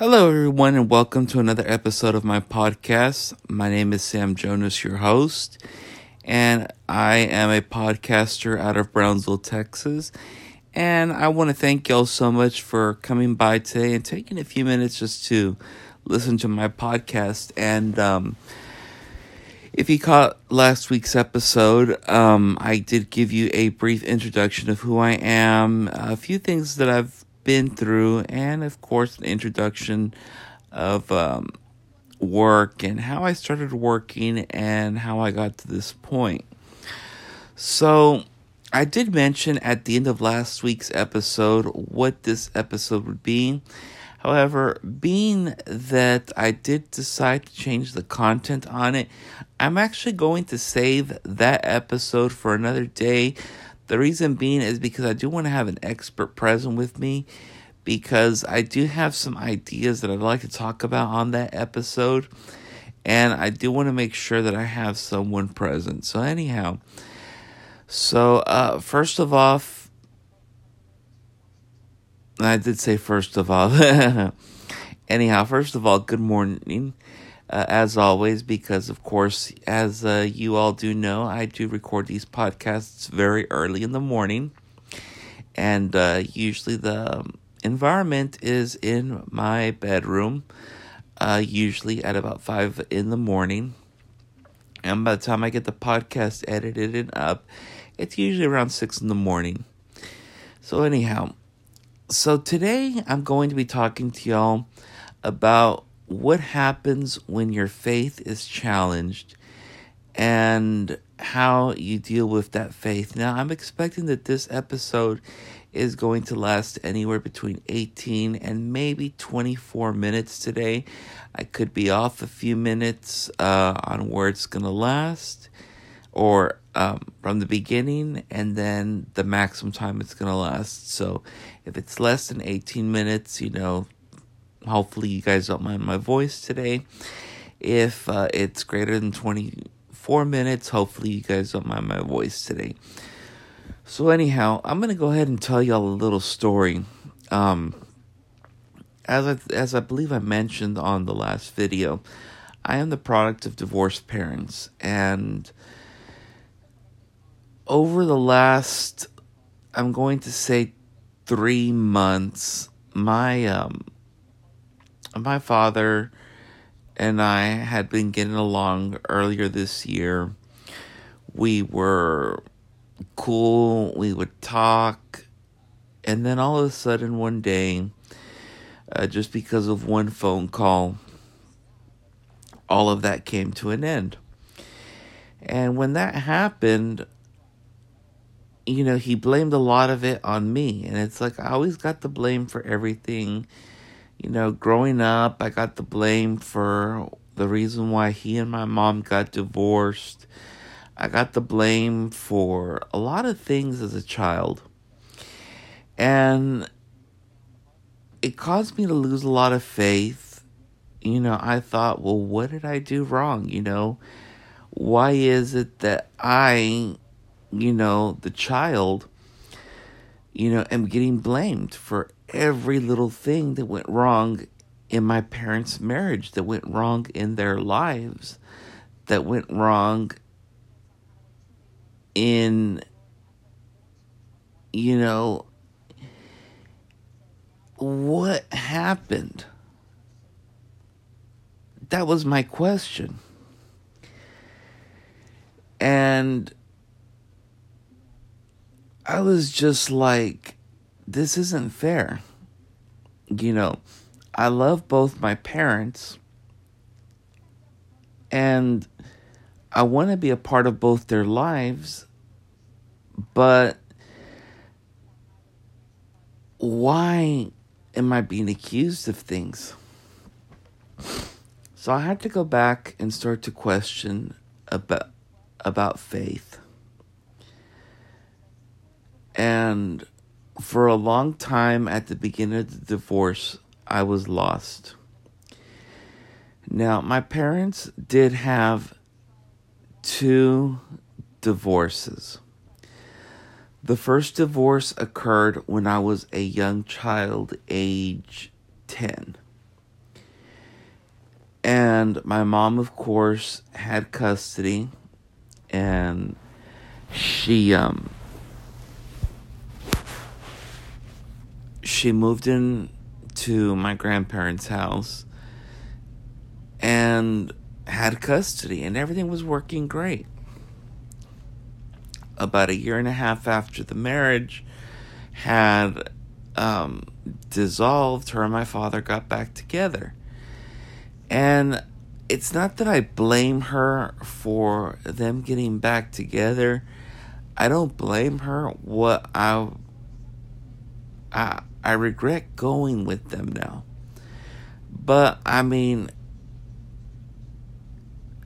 Hello, everyone, and welcome to another episode of my podcast. My name is Sam Jonas, your host, and I am a podcaster out of Brownsville, Texas. And I want to thank y'all so much for coming by today and taking a few minutes just to listen to my podcast. And um, if you caught last week's episode, um, I did give you a brief introduction of who I am, a few things that I've been through, and of course, an introduction of um, work and how I started working and how I got to this point. So, I did mention at the end of last week's episode what this episode would be. However, being that I did decide to change the content on it, I'm actually going to save that episode for another day the reason being is because I do want to have an expert present with me because I do have some ideas that I'd like to talk about on that episode. And I do want to make sure that I have someone present. So, anyhow, so uh, first of all, I did say first of all. anyhow, first of all, good morning uh, as always, because of course, as uh, you all do know, I do record these podcasts very early in the morning, and uh, usually the environment is in my bedroom, uh, usually at about five in the morning. And by the time I get the podcast edited and up, it's usually around six in the morning. So, anyhow, so today I'm going to be talking to y'all about what happens when your faith is challenged and how you deal with that faith. Now, I'm expecting that this episode is going to last anywhere between 18 and maybe 24 minutes today. I could be off a few minutes uh, on where it's going to last or um, from the beginning and then the maximum time it's going to last. So if it's less than 18 minutes, you know, hopefully you guys don't mind my voice today. If uh, it's greater than 24 minutes, hopefully you guys don't mind my voice today. So anyhow, I'm gonna go ahead and tell y'all a little story. Um, as I as I believe I mentioned on the last video, I am the product of divorced parents, and over the last, I'm going to say, three months, my um, my father and I had been getting along earlier this year. We were cool, we would talk, and then all of a sudden one day, uh, just because of one phone call, all of that came to an end. And when that happened, you know, he blamed a lot of it on me. And it's like I always got the blame for everything you know, growing up, I got the blame for the reason why he and my mom got divorced. I got the blame for a lot of things as a child. And it caused me to lose a lot of faith. You know, I thought, well, what did I do wrong? You know, why is it that I, you know, the child, you know, am getting blamed for every little thing that went wrong in my parents' marriage, that went wrong in their lives, that went wrong in, you know, what happened? That was my question. And I was just like, this isn't fair. You know, I love both my parents and I want to be a part of both their lives, but why am I being accused of things? So I had to go back and start to question about about faith. And for a long time at the beginning of the divorce, I was lost. Now, my parents did have two divorces. The first divorce occurred when I was a young child, age 10. And my mom, of course, had custody, and she um she moved in to my grandparents' house and had custody, and everything was working great. About a year and a half after the marriage had um, dissolved, her and my father got back together. And it's not that I blame her for them getting back together. I don't blame her. What I I I regret going with them now. But I mean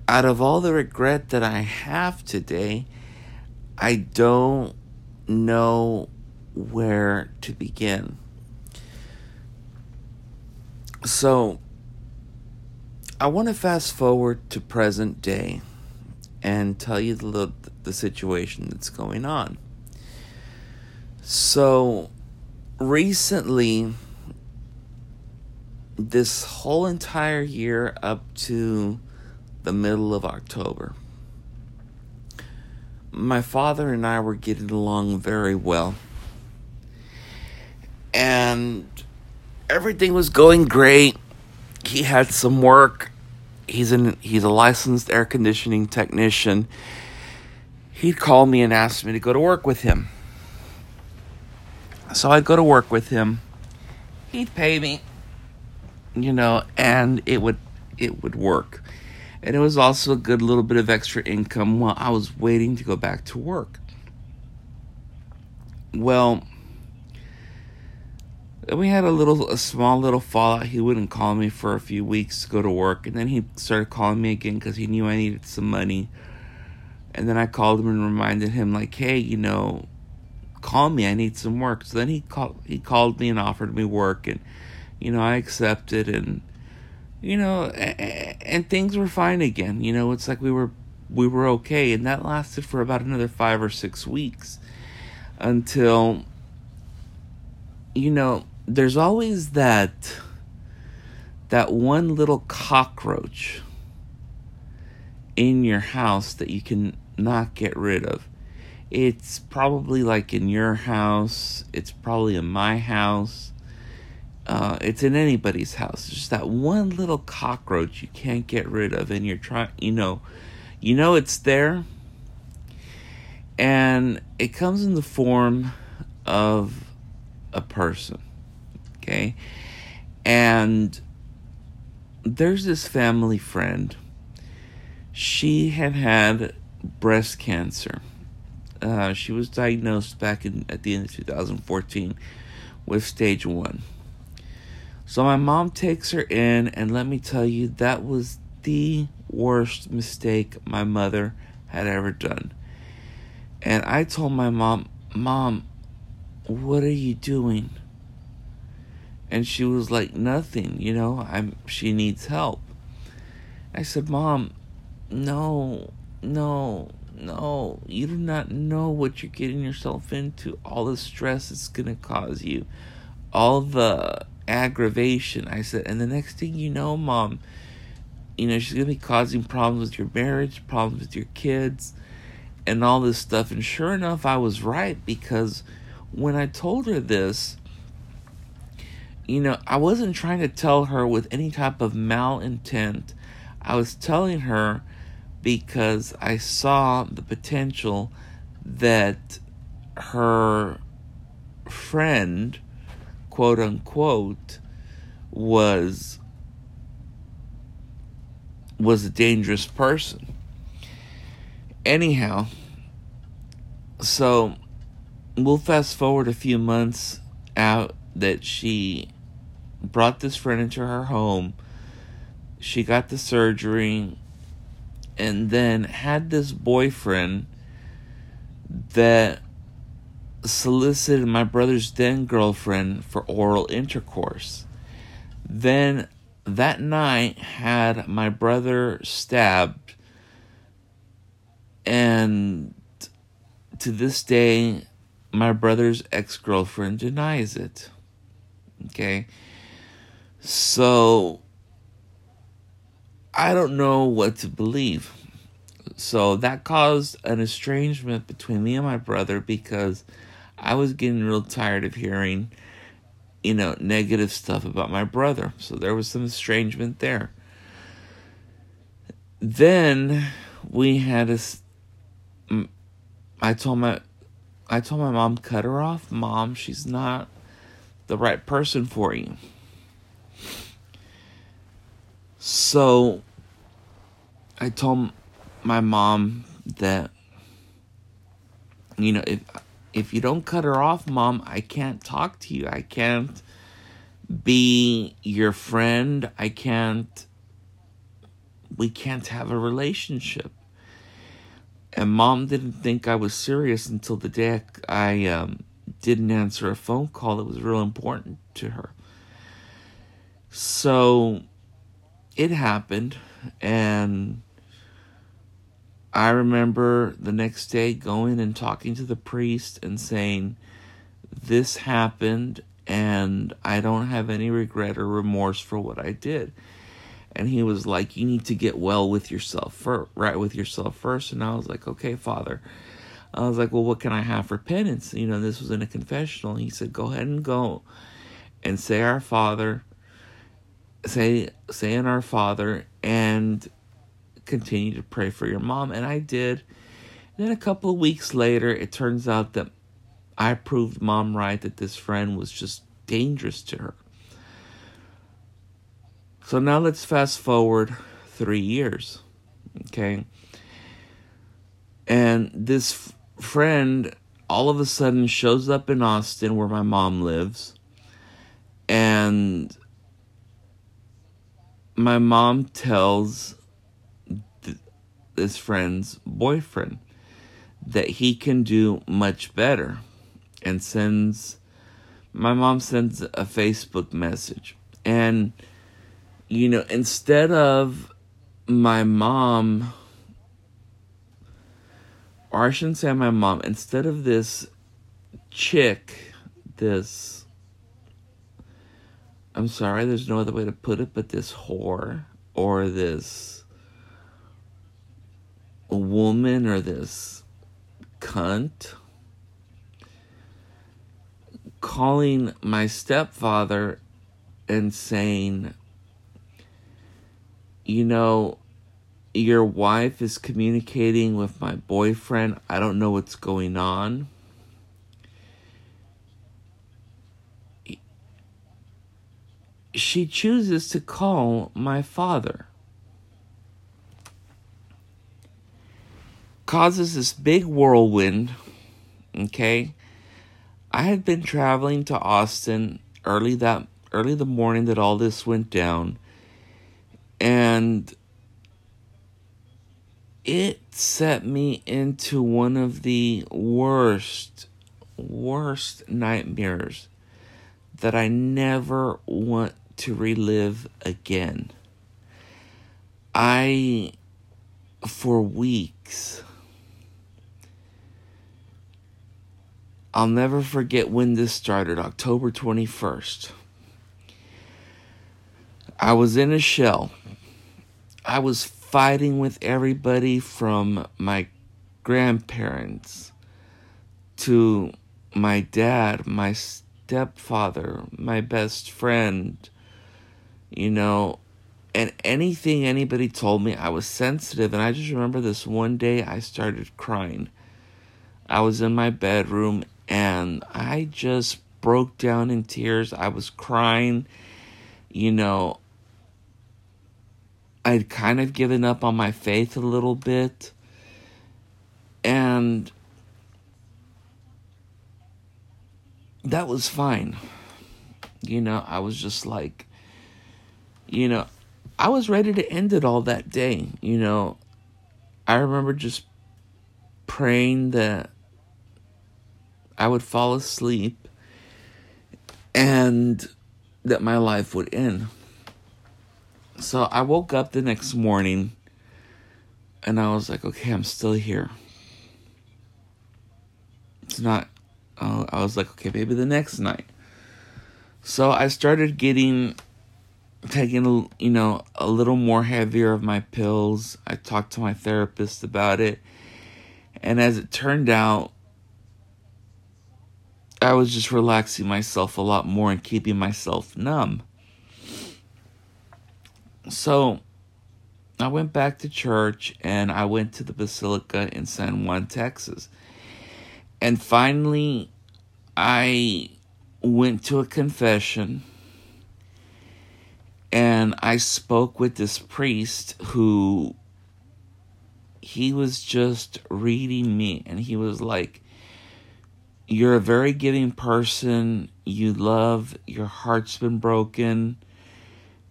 out of all the regret that I have today, I don't know where to begin. So I want to fast forward to present day and tell you the the situation that's going on. So recently this whole entire year up to the middle of October my father and I were getting along very well. And everything was going great. He had some work. He's an he's a licensed air conditioning technician. He'd call me and ask me to go to work with him. So I'd go to work with him. He'd pay me, you know, and it would it would work. And it was also a good little bit of extra income while I was waiting to go back to work. Well, we had a little, a small little fallout. He wouldn't call me for a few weeks to go to work, and then he started calling me again because he knew I needed some money. And then I called him and reminded him, like, hey, you know, call me. I need some work. So then he called. He called me and offered me work, and you know, I accepted and you know, and things were fine again. You know, it's like we were we were okay, and that lasted for about another five or six weeks until you know there's always that that one little cockroach in your house that you can not get rid of. It's probably like in your house, it's probably in my house uh, it's in anybody's house. It's just that one little cockroach you can't get rid of, and you're trying. You know, you know it's there, and it comes in the form of a person. Okay, and there's this family friend. She had had breast cancer. Uh, she was diagnosed back in at the end of 2014 with stage one so my mom takes her in, and let me tell you, that was the worst mistake my mother had ever done. And I told my mom, Mom, what are you doing? And she was like, Nothing, you know, I'm she needs help. I said, Mom, no, no, no, you do not know what you're getting yourself into, all the stress it's gonna cause you, all the aggravation. I said, and the next thing you know, mom, you know, she's going to be causing problems with your marriage, problems with your kids, and all this stuff. And sure enough, I was right because when I told her this, you know, I wasn't trying to tell her with any type of malintent. I was telling her because I saw the potential that her friend quote unquote was was a dangerous person. Anyhow, so we'll fast forward a few months out that she brought this friend into her home. She got the surgery and then had this boyfriend that solicited my brother's then girlfriend for oral intercourse. Then that night had my brother stabbed and to this day my brother's ex-girlfriend denies it. Okay? So I don't know what to believe. So that caused an estrangement between me and my brother because I was getting real tired of hearing, you know, negative stuff about my brother. So there was some estrangement there. Then we had a. I told my, I told my mom, cut her off, mom. She's not the right person for you. So I told my mom that you know if if you don't cut her off mom i can't talk to you. I can't be your friend. I can't we can't have a relationship. And mom didn't think i was serious until the day i, um, didn't answer a phone call that was real important to her. So it happened and I remember the next day going and talking to the priest and saying, This happened, and I don't have any regret or remorse for what I did. And he was like, You need to get well with yourself, first, right with yourself first. And I was like, Okay, Father. I was like, Well, what can I have for penance? You know, this was in a confessional. He said, Go ahead and go and say our Father, say, say in our Father, and continue to pray for your mom. And I did. And then a couple of weeks later, it turns out that I proved mom right that this friend was just dangerous to her. So now let's fast forward three years. Okay. And this f- friend all of a sudden shows up in Austin where my mom lives. And my mom tells this friend's boyfriend that he can do much better and sends my mom sends a Facebook message. And you know instead of my mom or I shouldn't say my mom instead of this chick this I'm sorry there's no other way to put it but this whore or this woman or this cunt calling my stepfather and saying, you know, your wife is communicating with my boyfriend. I don't know what's going on. She chooses to call my father. causes this big whirlwind. Okay. I had been traveling to Austin early that early the morning that all this went down. And it set me into one of the worst worst nightmares that I never want to relive again. I for weeks I'll never forget when this started, October 21st. I was in a shell. I was fighting with everybody from my grandparents to my dad, my stepfather, my best friend, you know, and anything anybody told me, I was sensitive. And I just remember this one day I started crying. I was in my bedroom and I just broke down in tears. I was crying. You know, I'd kind of given up on my faith a little bit. And that was fine. You know, I was just like, you know, I was ready to end it all that day. You know, I remember just praying that I would fall asleep and that my life would end. So I woke up the next morning and I was like, okay, I'm still here. It's not, uh, I was like, okay, maybe the next night. So I started getting taking you know a little more heavier of my pills. I talked to my therapist about it. And as it turned out, I was just relaxing myself a lot more and keeping myself numb. So I went back to church and I went to the Basilica in San Juan, Texas. And finally, I went to a confession and I spoke with this priest who he was just reading me. And he was like you're a very giving person. You love. Your heart's been broken.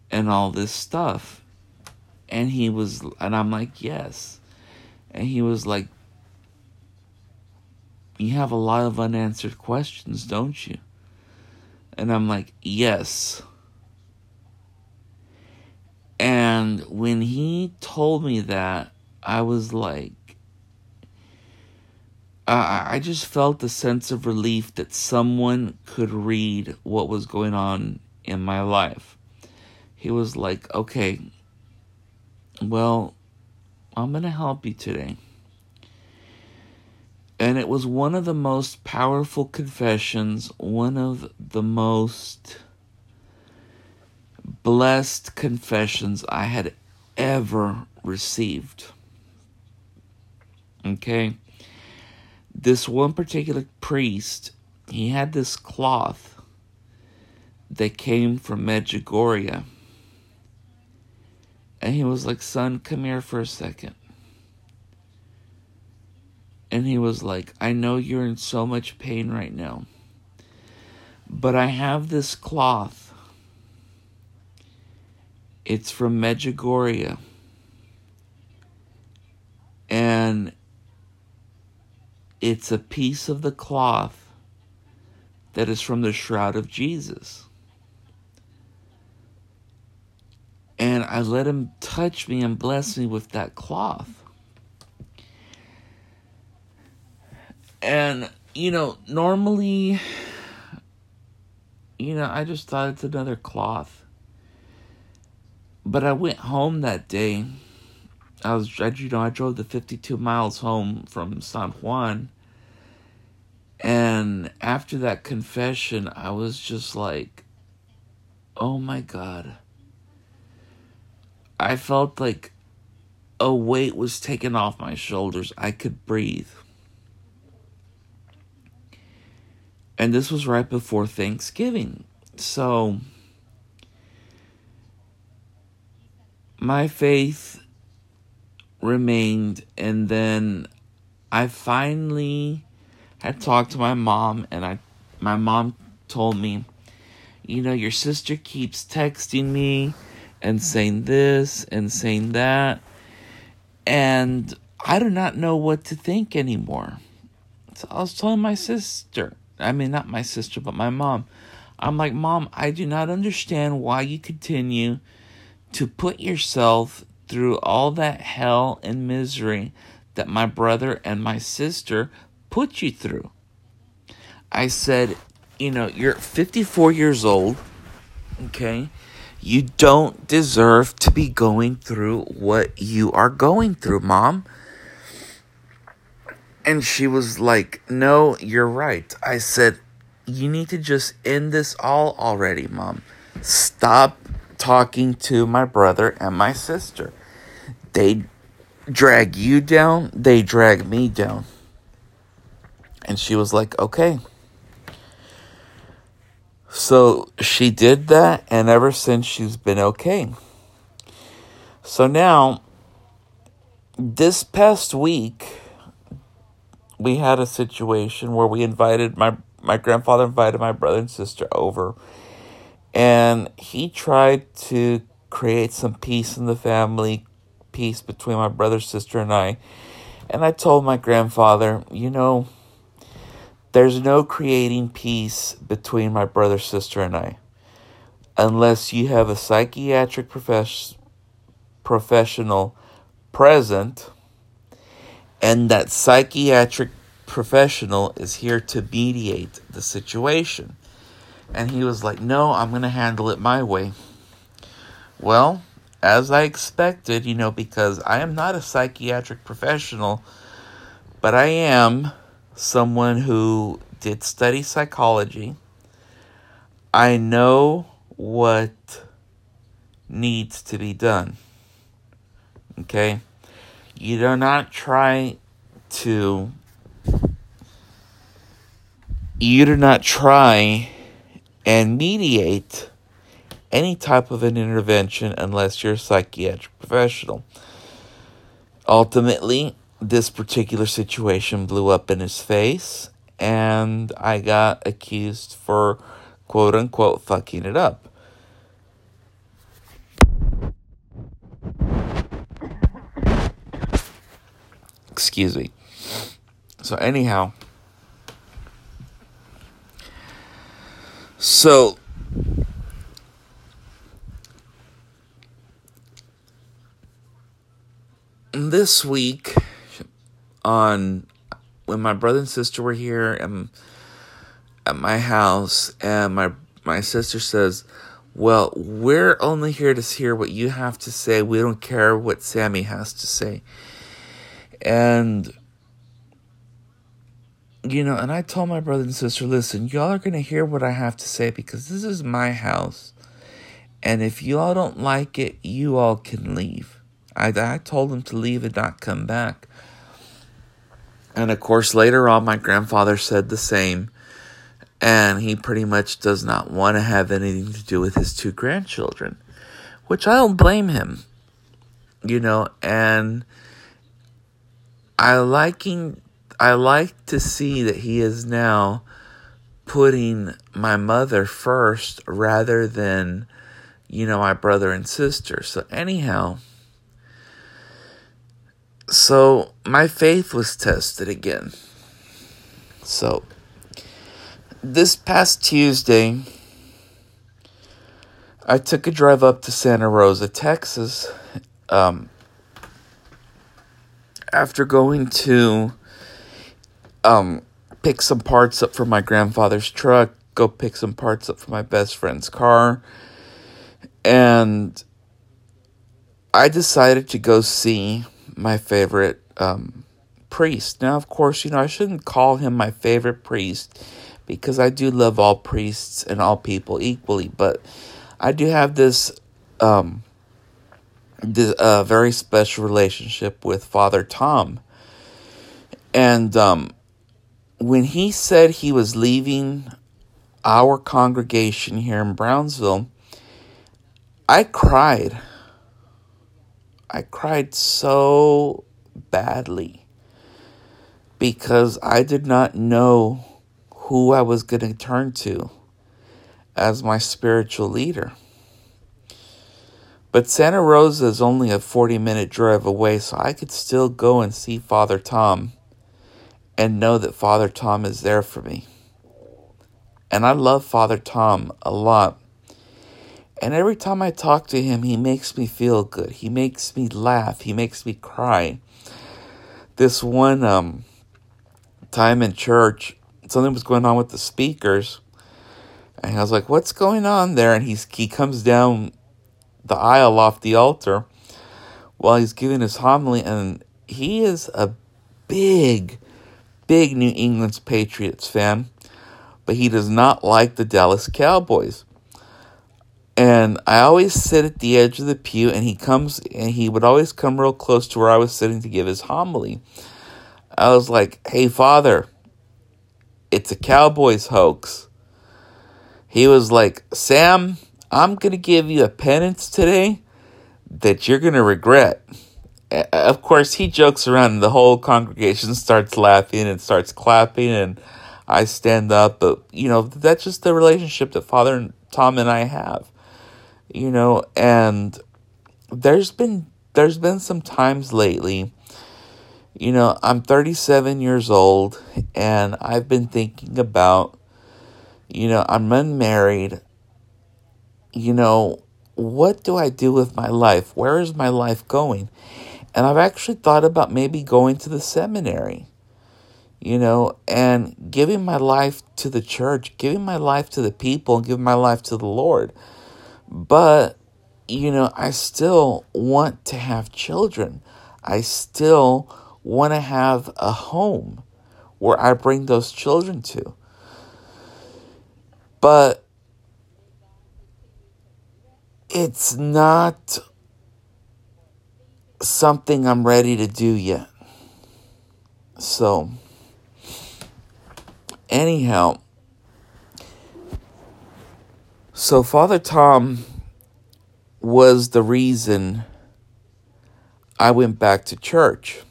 And all this stuff. And he was and I'm like yes. And he was like you have a lot of unanswered questions don't you? And I'm like yes and when he told me that, I was like, I just felt a sense of relief that someone could read what was going on in my life. He was like, okay, well, I'm going to help you today. And it was one of the most powerful confessions, one of the most blessed confessions I had ever received. Okay? This one particular priest, he had this cloth that came from Medjugorje. And he was like, Son, come here for a second. And he was like, I know you're in so much pain right now, but I have this cloth it's from Medjugorje. And it's a piece of the cloth that is from the shroud of Jesus. And I let him touch me and bless me with that cloth. And, you know, normally, you know, I just thought it's another cloth. But I went home that day. I was, I, you know, I drove the 52 miles home from San Juan. And after that confession, I was just like, oh my God. I felt like a weight was taken off my shoulders. I could breathe. And this was right before Thanksgiving. So my faith remained and then I finally had talked to my mom and I my mom told me, you know, your sister keeps texting me and saying this and saying that and I do not know what to think anymore. So I was telling my sister, I mean not my sister, but my mom. I'm like, "Mom, I do not understand why you continue to put yourself through all that hell and misery that my brother and my sister put you through. I said, you know, you're 54 years old, okay? You don't deserve to be going through what you are going through, mom. And she was like, No, you're right. I said, You need to just end this all already, mom. Stop talking to my brother and my sister. They drag you down, they drag me down. And she was like, okay. So she did that, and ever since she's been okay. So now, this past week, we had a situation where we invited my my grandfather invited my brother and sister over and he tried to create some peace in the family, peace between my brother, sister, and I. And I told my grandfather, you know, there's no creating peace between my brother, sister, and I unless you have a psychiatric profess- professional present and that psychiatric professional is here to mediate the situation. And he was like, No, I'm going to handle it my way. Well, as I expected, you know, because I am not a psychiatric professional, but I am someone who did study psychology. I know what needs to be done. Okay? You do not try to. You do not try and mediate any type of an intervention unless you're a psychiatric professional. Ultimately, this particular situation blew up in his face, and I got accused for quote unquote fucking it up. Excuse me. So, anyhow, so this week on when my brother and sister were here and at my house and my my sister says well we're only here to hear what you have to say. We don't care what sammy has to say. And you know and i told my brother and sister listen y'all are going to hear what i have to say because this is my house and if y'all don't like it you all can leave I, I told them to leave and not come back. And of course, later on, my grandfather said the same. And he pretty much does not want to have anything to do with his two grandchildren, which I don't blame him. You know, and I liking I like to see that he is now putting my mother first rather than you know my brother and sister. So anyhow, so my faith was tested again. So this past Tuesday, I took a drive up to Santa Rosa, Texas. Um, after going to um, pick some parts up for my grandfather's truck, go pick some parts up for my best friend's car, and I decided to go see my favorite um, priest. Now, of course, you know, I shouldn't call him my favorite priest because I do love all priests and all people equally, but I do have this um, uh, very special relationship with Father Tom. And um, when he said he was leaving our congregation here in Brownsville, I cried. I cried so badly because I did not know who I was going to turn to as my spiritual leader. But Santa Rosa is only a 40 minute drive away, so I could still go and see Father Tom and know that Father Tom is there for me. And I love Father Tom a lot and every time I talk to him, he makes me feel good. He makes me laugh. He makes me cry. This one um, time in church, something was going on with the speakers. And I was like, what's going on there? And he's, he comes down the aisle off the altar while he's giving his homily. And he is a big, big New England Patriots fan. But he does not like the Dallas Cowboys. And I always sit at the edge of the pew, and he comes, and he would always come real close to where I was sitting to give his homily. I was like, hey, Father, it's a Cowboys hoax. He was like, Sam, I'm going to give you a penance today that you're going to regret. Uh, of course, he jokes around, and the whole congregation starts laughing and starts clapping, and I stand up. But, you know, that's just the relationship that Father and Tom and I have you know, and there's been there's been some times lately you know, I'm 37 years old and I've been thinking about you know, I'm unmarried. You know, what do I do with my life? Where is my life going? And I've actually thought about maybe going to the seminary, you know, and giving my life to the church, giving my life to the people, and giving my life to the Lord. But you know, I still want to have children. I still want to have a home where I bring those children to. But it's not something I'm ready to do yet. So, anyhow, so Father Tom was the reason I went back to church.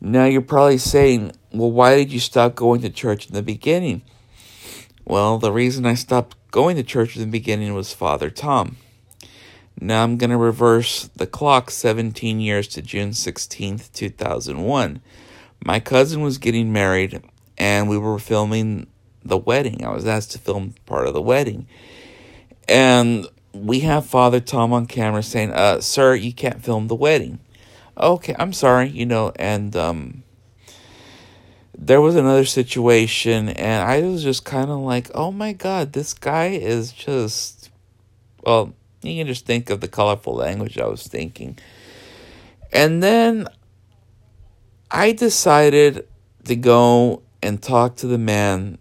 Now you're probably saying, well, why did you stop going to church in the beginning? Well, the reason I stopped going to church in the beginning was Father Tom. Now I'm going to reverse the clock 17 years to June 16th, 2001. My cousin was getting married and we were filming the wedding. I was asked to film part of the wedding. And we have Father Tom on camera saying, uh, sir, you can't film the wedding. Okay, I'm sorry, you know, and um, there was another situation, and I was just kind of like, oh my god, this guy is just, well, you can just think of the colorful language I was thinking. And then I decided to go and talk to the man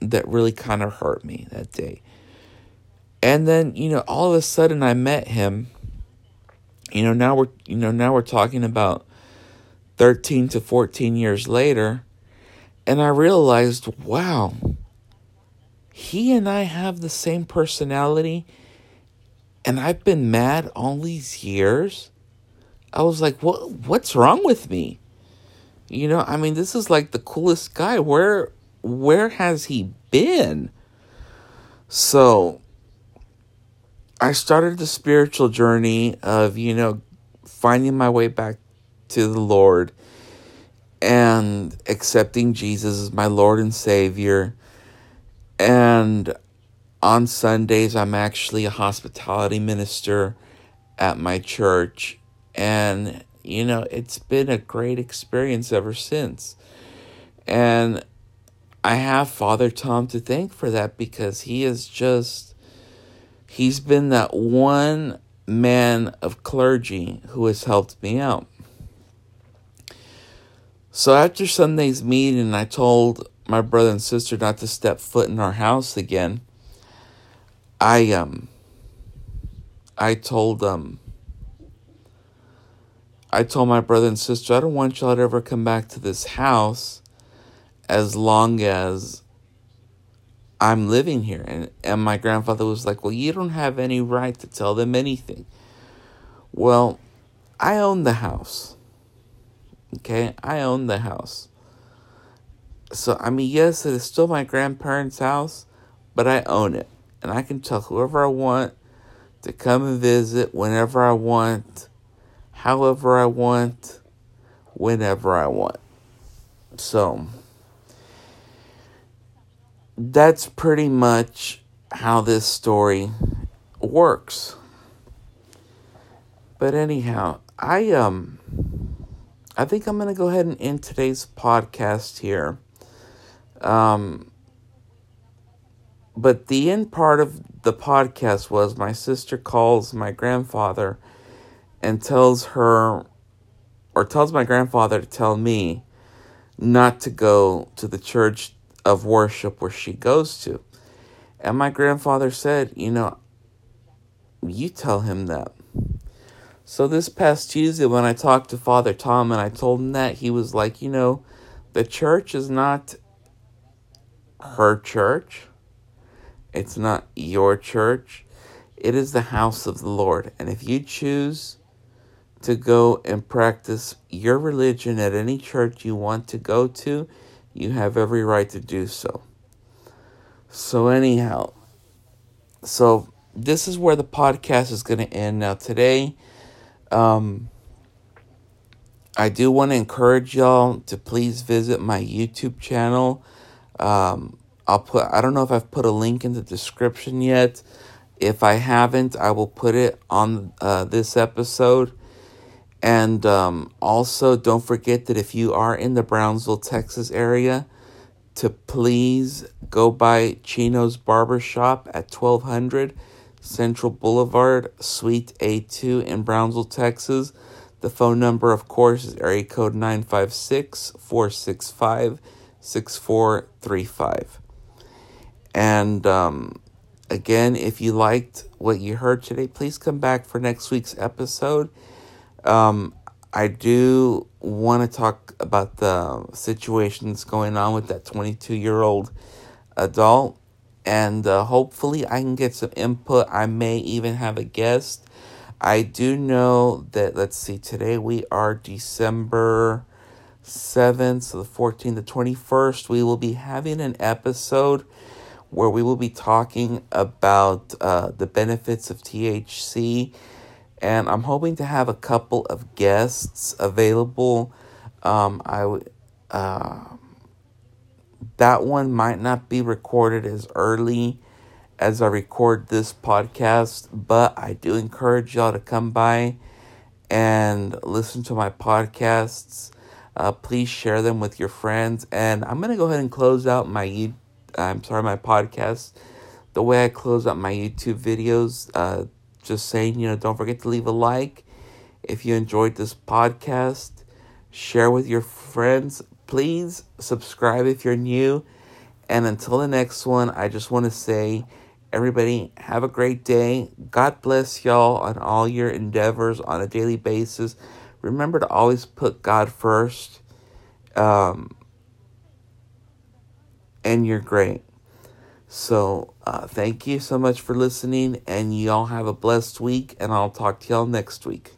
that really kind of hurt me that day. And then, you know, all of a sudden I met him. You know, now we're you know, now we're talking about 13 to 14 years later, and I realized, wow, he and I have the same personality, and I've been mad all these years. I was like, what what's wrong with me? You know, I mean, this is like the coolest guy. Where where has he been? So, I started the spiritual journey of, you know, finding my way back to the Lord and accepting Jesus as my Lord and Savior. And on Sundays, I'm actually a hospitality minister at my church. And, you know, it's been a great experience ever since. And I have Father Tom to thank for that because he is just He's been that one man of clergy who has helped me out. So after Sunday's meeting, I told my brother and sister not to step foot in our house again. I um I told them um, I told my brother and sister I don't want y'all to ever come back to this house as long as I'm living here. And, and my grandfather was like, Well, you don't have any right to tell them anything. Well, I own the house. Okay? I own the house. So, I mean, yes, it is still my grandparents' house, but I own it. And I can tell whoever I want to come and visit whenever I want, however I want, whenever I want. So that's pretty much how this story works. But anyhow, I um I think I'm going to go ahead and end today's podcast here. Um but the end part of the podcast was my sister calls my grandfather and tells her or tells my grandfather to tell me not to go to the church of worship where she goes to. And my grandfather said, you know, you tell him that. So this past Tuesday, when I talked to Father Tom and I told him that, he was like, you know, the church is not her church. It's not your church. It is the house of the Lord. And if you choose to go and practice your religion at any church you want to go to, you have every right to do so. So, anyhow, so this is where the podcast is going to end. Now, today, um, I do want to encourage y'all to please visit my YouTube channel. Um, I'll put, I don't know if I've put a link in the description yet. If I haven't, I will put it on uh, this episode. And um, also, don't forget that if you are in the Brownsville, Texas area, to please go by Chino's Barbershop at 1200 Central Boulevard, Suite A2 in Brownsville, Texas. The phone number, of course, is area code 956 465 6435. And um, again, if you liked what you heard today, please come back for next week's episode. Um, I do want to talk about the situations going on with that 22 year old adult, and uh, hopefully, I can get some input. I may even have a guest. I do know that, let's see, today we are December 7th, so the 14th, the 21st, we will be having an episode where we will be talking about uh, the benefits of THC. And I'm hoping to have a couple of guests available. Um, I would. Uh, that one might not be recorded as early as I record this podcast, but I do encourage y'all to come by and listen to my podcasts. Uh, please share them with your friends. And I'm going to go ahead and close out my I'm sorry, my podcast, the way I close out my YouTube videos, uh, just saying, you know, don't forget to leave a like if you enjoyed this podcast. Share with your friends. Please subscribe if you're new. And until the next one, I just want to say, everybody, have a great day. God bless y'all on all your endeavors on a daily basis. Remember to always put God first. Um, and you're great. So, uh, thank you so much for listening, and y'all have a blessed week, and I'll talk to y'all next week.